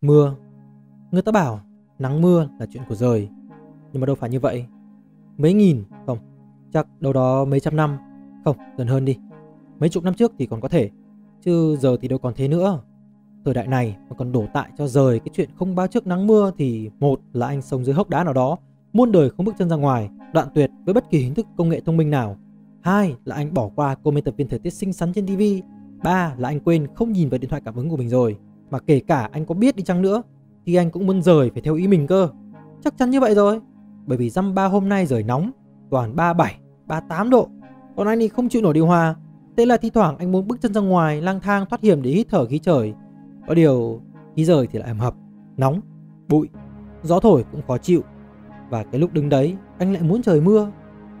Mưa. Người ta bảo nắng mưa là chuyện của rời, Nhưng mà đâu phải như vậy. Mấy nghìn, không, Chắc đâu đó mấy trăm năm, Không, gần hơn đi. Mấy chục năm trước thì còn có thể, Chứ giờ thì đâu còn thế nữa. Thời đại này mà còn đổ tại cho rời cái chuyện không báo trước nắng mưa Thì một là anh sống dưới hốc đá nào đó Muôn đời không bước chân ra ngoài Đoạn tuyệt với bất kỳ hình thức công nghệ thông minh nào. Hai là anh bỏ qua cô biên tập viên thời tiết xinh xắn trên TV Ba là anh quên không nhìn vào điện thoại cảm ứng của mình rồi. Mà kể cả anh có biết đi chăng nữa Thì anh cũng muốn rời phải theo ý mình cơ. Chắc chắn như vậy rồi. Bởi vì dăm ba hôm nay rời nóng Toàn 37, 38 độ. Còn anh thì không chịu nổi điều hòa. Thế là thi thoảng anh muốn bước chân ra ngoài lang thang thoát hiểm để hít thở khí trời. Có điều khí rời thì lại ẩm hập, nóng, bụi, gió thổi cũng khó chịu. Và cái lúc đứng đấy anh lại muốn trời mưa.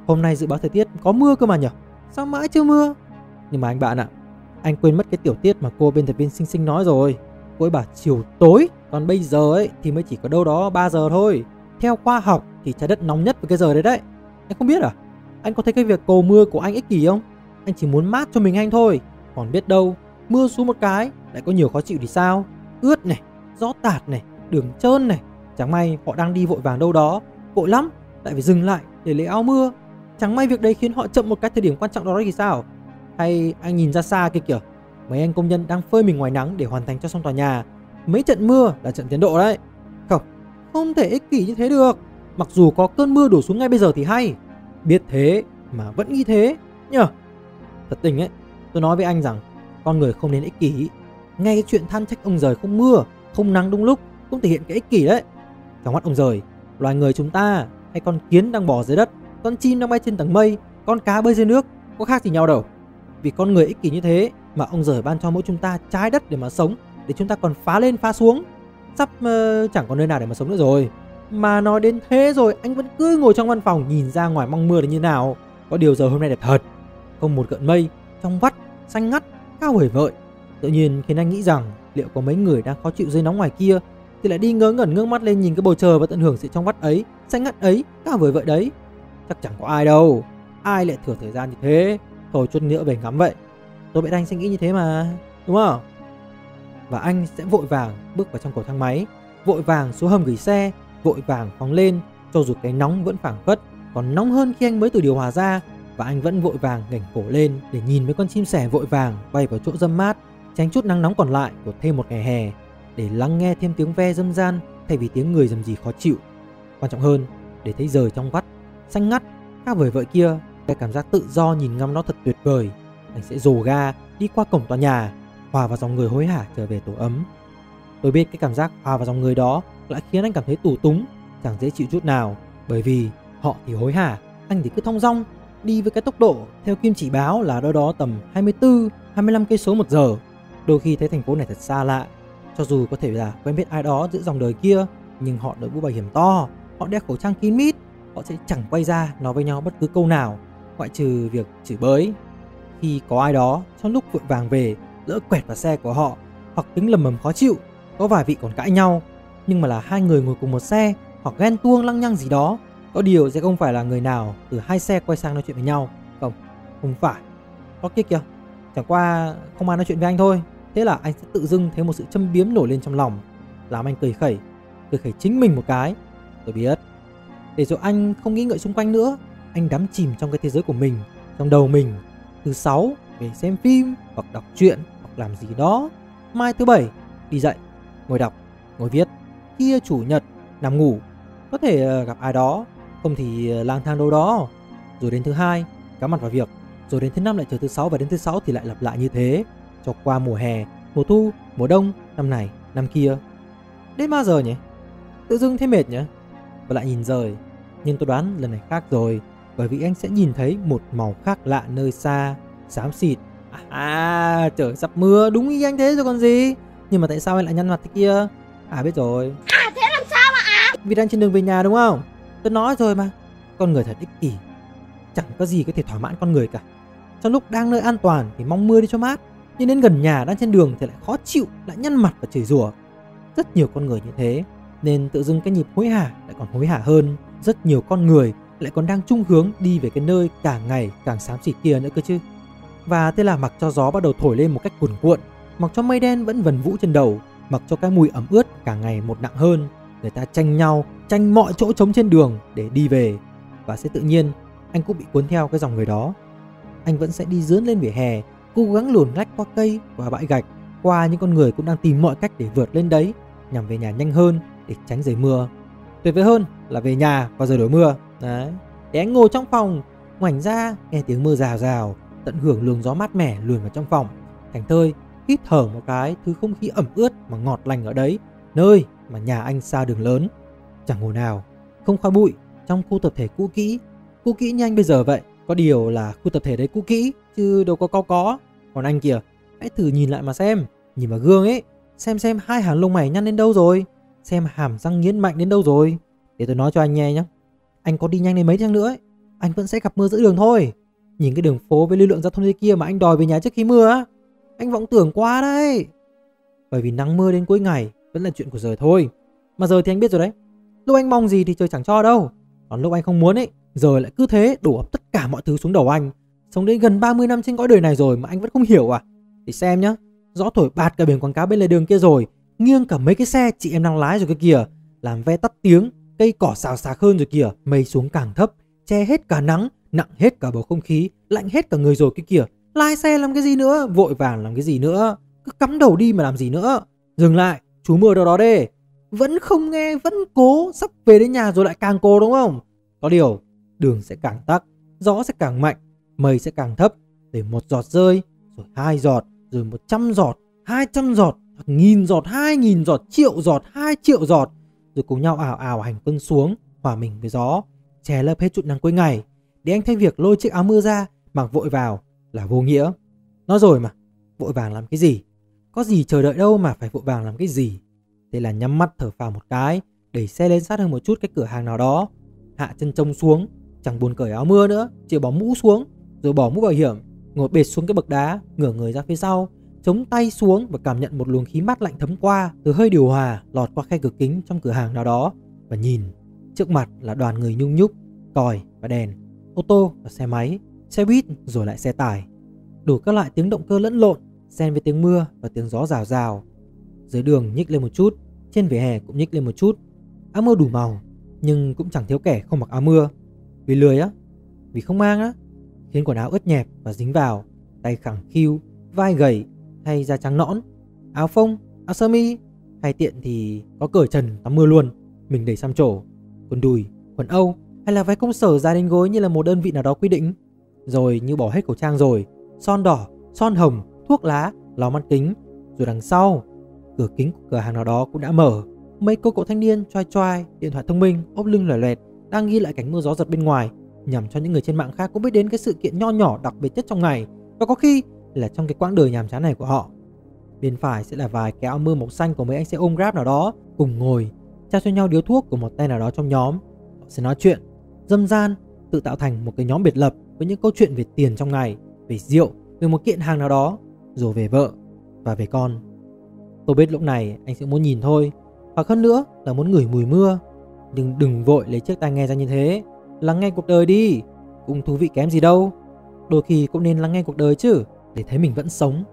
Hôm nay dự báo thời tiết có mưa cơ mà nhở? Sao mãi chưa mưa? Nhưng mà anh bạn ạ Anh quên mất cái tiểu tiết mà cô biên tập viên xinh xinh nói rồi. Cô ấy bảo chiều tối Còn bây giờ ấy thì mới chỉ có đâu đó 3 giờ thôi. Theo khoa học thì trái đất nóng nhất vào cái giờ đấy đấy. Anh không biết à? Anh có thấy cái việc cầu mưa của anh ích kỷ không? Anh chỉ muốn mát cho mình anh thôi. Còn biết đâu mưa xuống một cái Lại có nhiều khó chịu thì sao? Ướt này, gió tạt này, đường trơn này. Chẳng may họ đang đi vội vàng đâu đó. Vội lắm, lại phải dừng lại để lấy áo mưa. Chẳng may việc đấy khiến họ chậm một cái thời điểm quan trọng đó thì sao? Hay anh nhìn ra xa kia kìa Mấy anh công nhân đang phơi mình ngoài nắng để hoàn thành cho xong tòa nhà. Mấy trận mưa là trận tiến độ đấy. Không, không thể ích kỷ như thế được. Mặc dù có cơn mưa đổ xuống ngay bây giờ thì hay. Biết thế mà vẫn nghĩ thế nhờ. Thật tình ấy Tôi nói với anh rằng Con người không nên ích kỷ. Ngay cái chuyện than trách ông rời không mưa Không nắng đúng lúc Cũng thể hiện cái ích kỷ đấy. Trong mắt ông rời Loài người chúng ta Hay con kiến đang bò dưới đất Con chim đang bay trên tầng mây Con cá bơi dưới nước Có khác gì nhau đâu. Vì con người ích kỷ như thế Mà ông giời ban cho mỗi chúng ta trái đất để mà sống Để chúng ta còn phá lên phá xuống. Sắp uh, chẳng còn nơi nào để mà sống nữa rồi. Mà nói đến thế rồi Anh vẫn cứ ngồi trong văn phòng Nhìn ra ngoài mong mưa là như nào. Có điều giờ hôm nay đẹp thật. Không một gợn mây Trong vắt Xanh ngắt Cao vời vợi. Tự nhiên khiến anh nghĩ rằng Liệu có mấy người đang khó chịu dưới nóng ngoài kia thì lại đi ngớ ngẩn ngước mắt lên nhìn cái bầu trời Và tận hưởng sự trong vắt ấy, Xanh ngắt ấy Cao vời vợi đấy. Chắc chẳng có ai đâu. Ai lại thừa thời gian như thế? Thôi chút nữa về ngắm vậy. Tôi biết anh sẽ nghĩ như thế mà, Đúng không? Và anh sẽ vội vàng bước vào trong cầu thang máy, Vội vàng xuống hầm gửi xe, Vội vàng phóng lên, Cho dù cái nóng vẫn phảng phất, Còn nóng hơn khi anh mới từ điều hòa ra. Và anh vẫn vội vàng ngẩng cổ lên Để nhìn mấy con chim sẻ vội vàng bay vào chỗ dâm mát, Tránh chút nắng nóng còn lại của thêm một ngày hè. Để lắng nghe thêm tiếng ve dâm gian Thay vì tiếng người dầm gì khó chịu. Quan trọng hơn, Để thấy rời trong vắt, Xanh ngắt, các vời vợ kia Cái cảm giác tự do nhìn ngắm nó thật tuyệt vời. Anh sẽ dồ ga, đi qua cổng tòa nhà, Hòa vào dòng người hối hả trở về tổ ấm. Tôi biết cái cảm giác hòa vào dòng người đó Lại khiến anh cảm thấy tù túng, Chẳng dễ chịu chút nào, Bởi vì họ thì hối hả, Anh thì cứ thong dong, Đi với cái tốc độ theo kim chỉ báo là đâu đó tầm 24 25 cây số một giờ. Đôi khi thấy thành phố này thật xa lạ cho dù có thể là quen biết ai đó giữa dòng đời kia Nhưng họ đội mũ bảo hiểm to Họ đeo khẩu trang kín mít Họ sẽ chẳng quay ra nói với nhau bất cứ câu nào Ngoại trừ việc chửi bới. Khi có ai đó trong lúc vội vàng về Lỡ quẹt vào xe của họ Hoặc tính lầm mầm khó chịu Có vài vị còn cãi nhau Nhưng mà là hai người ngồi cùng một xe Hoặc ghen tuông lăng nhăng gì đó Có điều sẽ không phải là người nào từ hai xe quay sang nói chuyện với nhau. Không, không phải. Có kia kìa. Chẳng qua không ai nói chuyện với anh thôi. Thế là anh sẽ tự dưng thấy một sự châm biếm nổi lên trong lòng, Làm anh cười khẩy Cười khẩy chính mình một cái. Tôi biết. Để rồi anh không nghĩ ngợi xung quanh nữa, Anh đắm chìm trong cái thế giới của mình, Trong đầu mình. Thứ sáu, về xem phim, Hoặc đọc truyện, Hoặc làm gì đó. Mai thứ bảy, đi dậy, Ngồi đọc, Ngồi viết. Kia chủ nhật, Nằm ngủ. Có thể ờ, gặp ai đó. Không thì ờ, lang thang đâu đó. Rồi đến thứ hai cắm mặt vào việc. Rồi đến thứ năm lại chờ thứ sáu Và đến thứ sáu thì lại lặp lại như thế cho qua mùa hè, mùa thu, mùa đông, năm này, năm kia. Đến bao giờ nhỉ? Tự dưng thấy mệt nhỉ? Và lại nhìn rời. Nhưng tôi đoán lần này khác rồi, bởi vì anh sẽ nhìn thấy một màu khác lạ nơi xa, xám xịt. À, trời sắp mưa, đúng như anh thế rồi còn gì. Nhưng mà tại sao anh lại nhăn mặt thế kia? À biết rồi. À thế làm sao mà à? Vì đang trên đường về nhà đúng không? Tôi nói rồi mà. Con người thật ích kỷ. Chẳng có gì có thể thỏa mãn con người cả. Trong lúc đang nơi an toàn thì mong mưa đi cho mát nhưng đến gần nhà đang trên đường thì lại khó chịu lại nhăn mặt và chửi rủa rất nhiều con người như thế nên tự dưng cái nhịp hối hả lại còn hối hả hơn rất nhiều con người lại còn đang chung hướng đi về cái nơi càng ngày càng xám xịt kia nữa cơ chứ. Và thế là mặc cho gió bắt đầu thổi lên một cách cuồn cuộn, mặc cho mây đen vẫn vần vũ trên đầu, mặc cho cái mùi ẩm ướt càng ngày một nặng hơn. Người ta tranh nhau, tranh mọi chỗ trống trên đường để đi về. Và sẽ tự nhiên anh cũng bị cuốn theo cái dòng người đó. Anh vẫn sẽ đi dướn lên vỉa hè, cố gắng luồn lách qua cây, qua bãi gạch, qua những con người cũng đang tìm mọi cách để vượt lên đấy, nhằm về nhà nhanh hơn để tránh giày mưa. Tuyệt vời hơn là về nhà và giờ đổi mưa. Đấy. Để anh ngồi trong phòng, ngoảnh ra nghe tiếng mưa rào rào, tận hưởng luồng gió mát mẻ luồn vào trong phòng. Thành thơi hít thở một cái thứ không khí ẩm ướt mà ngọt lành ở đấy, nơi mà nhà anh xa đường lớn. Chẳng hồ nào, không khói bụi trong khu tập thể cũ kỹ. Cũ kỹ như anh bây giờ vậy, có điều là khu tập thể đấy cũ kỹ chứ đâu có cao có. Còn anh kìa, hãy thử nhìn lại mà xem, nhìn vào gương ấy, xem xem hai hàng lông mày nhăn đến đâu rồi, xem hàm răng nghiến mạnh đến đâu rồi. Để tôi nói cho anh nghe nhé. Anh có đi nhanh đến mấy chăng nữa ấy, anh vẫn sẽ gặp mưa giữa đường thôi. Nhìn cái đường phố với lưu lượng giao thông kia mà anh đòi về nhà trước khi mưa á, anh vọng tưởng quá đấy. Bởi vì nắng mưa đến cuối ngày vẫn là chuyện của giờ thôi. Mà giờ thì anh biết rồi đấy. Lúc anh mong gì thì trời chẳng cho đâu. Còn lúc anh không muốn ấy, giờ lại cứ thế đổ ập tất cả mọi thứ xuống đầu anh. Sống đến gần 30 năm trên cõi đời này rồi mà anh vẫn không hiểu à? Thì xem nhá, gió thổi bạt cả biển quảng cáo bên lề đường kia rồi, nghiêng cả mấy cái xe chị em đang lái rồi cái kìa, làm ve tắt tiếng, cây cỏ xào xạc hơn rồi kìa, mây xuống càng thấp, che hết cả nắng, nặng hết cả bầu không khí, lạnh hết cả người rồi cái kìa. Lái xe làm cái gì nữa, vội vàng làm cái gì nữa, cứ cắm đầu đi mà làm gì nữa. Dừng lại, chú mưa đâu đó đi. Vẫn không nghe, vẫn cố, sắp về đến nhà rồi lại càng cố đúng không? Có điều, đường sẽ càng tắc, gió sẽ càng mạnh, mây sẽ càng thấp, để một giọt rơi, rồi hai giọt, rồi một trăm giọt, hai trăm giọt, nghìn giọt, hai nghìn giọt, triệu giọt, hai triệu giọt, rồi cùng nhau ảo ảo hành quân xuống, hòa mình với gió, che lấp hết chút nắng cuối ngày, để anh thay việc lôi chiếc áo mưa ra, mặc vội vào là vô nghĩa. Nói rồi mà, vội vàng làm cái gì? Có gì chờ đợi đâu mà phải vội vàng làm cái gì? Thế là nhắm mắt thở phào một cái, đẩy xe lên sát hơn một chút cái cửa hàng nào đó, hạ chân trông xuống, chẳng buồn cởi áo mưa nữa, chỉ bỏ mũ xuống, rồi bỏ mũ bảo hiểm, ngồi bệt xuống cái bậc đá, ngửa người ra phía sau, chống tay xuống và cảm nhận một luồng khí mát lạnh thấm qua từ hơi điều hòa lọt qua khe cửa kính trong cửa hàng nào đó và nhìn trước mặt là đoàn người nhung nhúc, còi và đèn, ô tô và xe máy, xe buýt rồi lại xe tải. Đủ các loại tiếng động cơ lẫn lộn, xen với tiếng mưa và tiếng gió rào rào. Dưới đường nhích lên một chút, trên vỉa hè cũng nhích lên một chút. Áo mưa đủ màu, nhưng cũng chẳng thiếu kẻ không mặc áo mưa. Vì lười á, vì không mang á, khiến quần áo ướt nhẹp và dính vào, tay khẳng khiu, vai gầy hay da trắng nõn, áo phông, áo sơ mi hay tiện thì có cởi trần tắm mưa luôn, mình đầy xăm trổ, quần đùi, quần âu hay là váy công sở dài đến gối như là một đơn vị nào đó quy định. Rồi như bỏ hết khẩu trang rồi, son đỏ, son hồng, thuốc lá, lò mắt kính, rồi đằng sau, cửa kính của cửa hàng nào đó cũng đã mở. Mấy cô cậu thanh niên choai choai, điện thoại thông minh, ốp lưng lòe loẹt, đang ghi lại cảnh mưa gió giật bên ngoài, nhằm cho những người trên mạng khác cũng biết đến cái sự kiện nho nhỏ đặc biệt nhất trong ngày. Và có khi là trong cái quãng đời nhàm chán này của họ. Bên phải sẽ là vài cái áo mưa màu xanh của mấy anh xe ôm grab nào đó cùng ngồi trao cho nhau điếu thuốc của một tay nào đó trong nhóm. Họ sẽ nói chuyện, dâm gian, tự tạo thành một cái nhóm biệt lập với những câu chuyện về tiền trong ngày, về rượu, về một kiện hàng nào đó, rồi về vợ và về con. Tôi biết lúc này anh sẽ muốn nhìn thôi, hoặc hơn nữa là muốn ngửi mùi mưa. Nhưng đừng vội lấy chiếc tai nghe ra như thế, lắng nghe cuộc đời đi, cũng thú vị kém gì đâu. Đôi khi cũng nên lắng nghe cuộc đời chứ để thấy mình vẫn sống,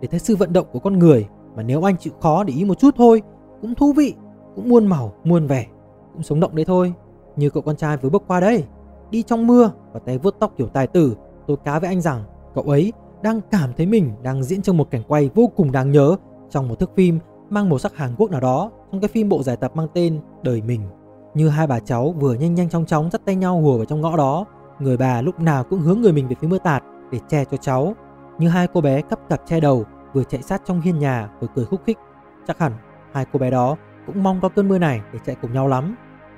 để thấy sự vận động của con người mà nếu anh chịu khó để ý một chút thôi, cũng thú vị, cũng muôn màu, muôn vẻ, cũng sống động đấy thôi. Như cậu con trai vừa bước qua đây, đi trong mưa và tay vuốt tóc kiểu tài tử, tôi cá với anh rằng cậu ấy đang cảm thấy mình đang diễn trong một cảnh quay vô cùng đáng nhớ trong một thước phim mang màu sắc Hàn Quốc nào đó trong cái phim bộ giải tập mang tên Đời Mình. Như hai bà cháu vừa nhanh nhanh chóng chóng dắt tay nhau hùa vào trong ngõ đó, người bà lúc nào cũng hướng người mình về phía mưa tạt để che cho cháu như hai cô bé cắp cặp che đầu vừa chạy sát trong hiên nhà vừa cười khúc khích. Chắc hẳn hai cô bé đó cũng mong có cơn mưa này để chạy cùng nhau lắm.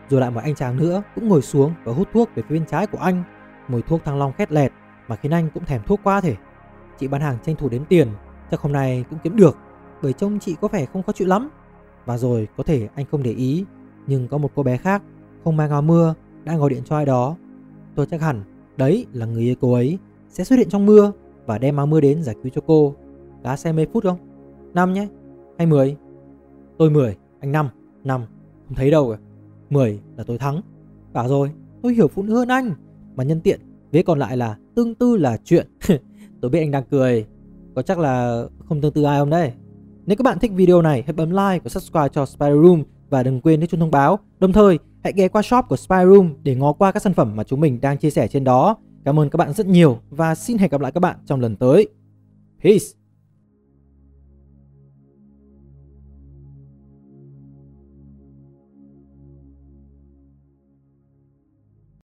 Rồi lại một anh chàng nữa cũng ngồi xuống và hút thuốc về phía bên trái của anh. Mùi thuốc thăng long khét lẹt mà khiến anh cũng thèm thuốc quá thể. Chị bán hàng tranh thủ đếm tiền, chắc hôm nay cũng kiếm được bởi trông chị có vẻ không có chuyện lắm. Và rồi có thể anh không để ý, nhưng có một cô bé khác không mang áo mưa đang gọi điện cho ai đó. Tôi chắc hẳn đấy là người yêu cô ấy sẽ xuất hiện trong mưa và đem áo mưa đến giải cứu cho cô. Đá xe mấy phút không? 5 nhé. Hay 10? Tôi 10, anh 5. 5. Không thấy đâu à. cả. 10 là tôi thắng. Bảo rồi, tôi hiểu phụ nữ hơn anh. Mà nhân tiện, vế còn lại là tương tư là chuyện. tôi biết anh đang cười. Có chắc là không tương tư ai không đây? Nếu các bạn thích video này, hãy bấm like và subscribe cho Spider Room và đừng quên nhấn chuông thông báo. Đồng thời, hãy ghé qua shop của Spy Room để ngó qua các sản phẩm mà chúng mình đang chia sẻ trên đó. Cảm ơn các bạn rất nhiều và xin hẹn gặp lại các bạn trong lần tới. Peace!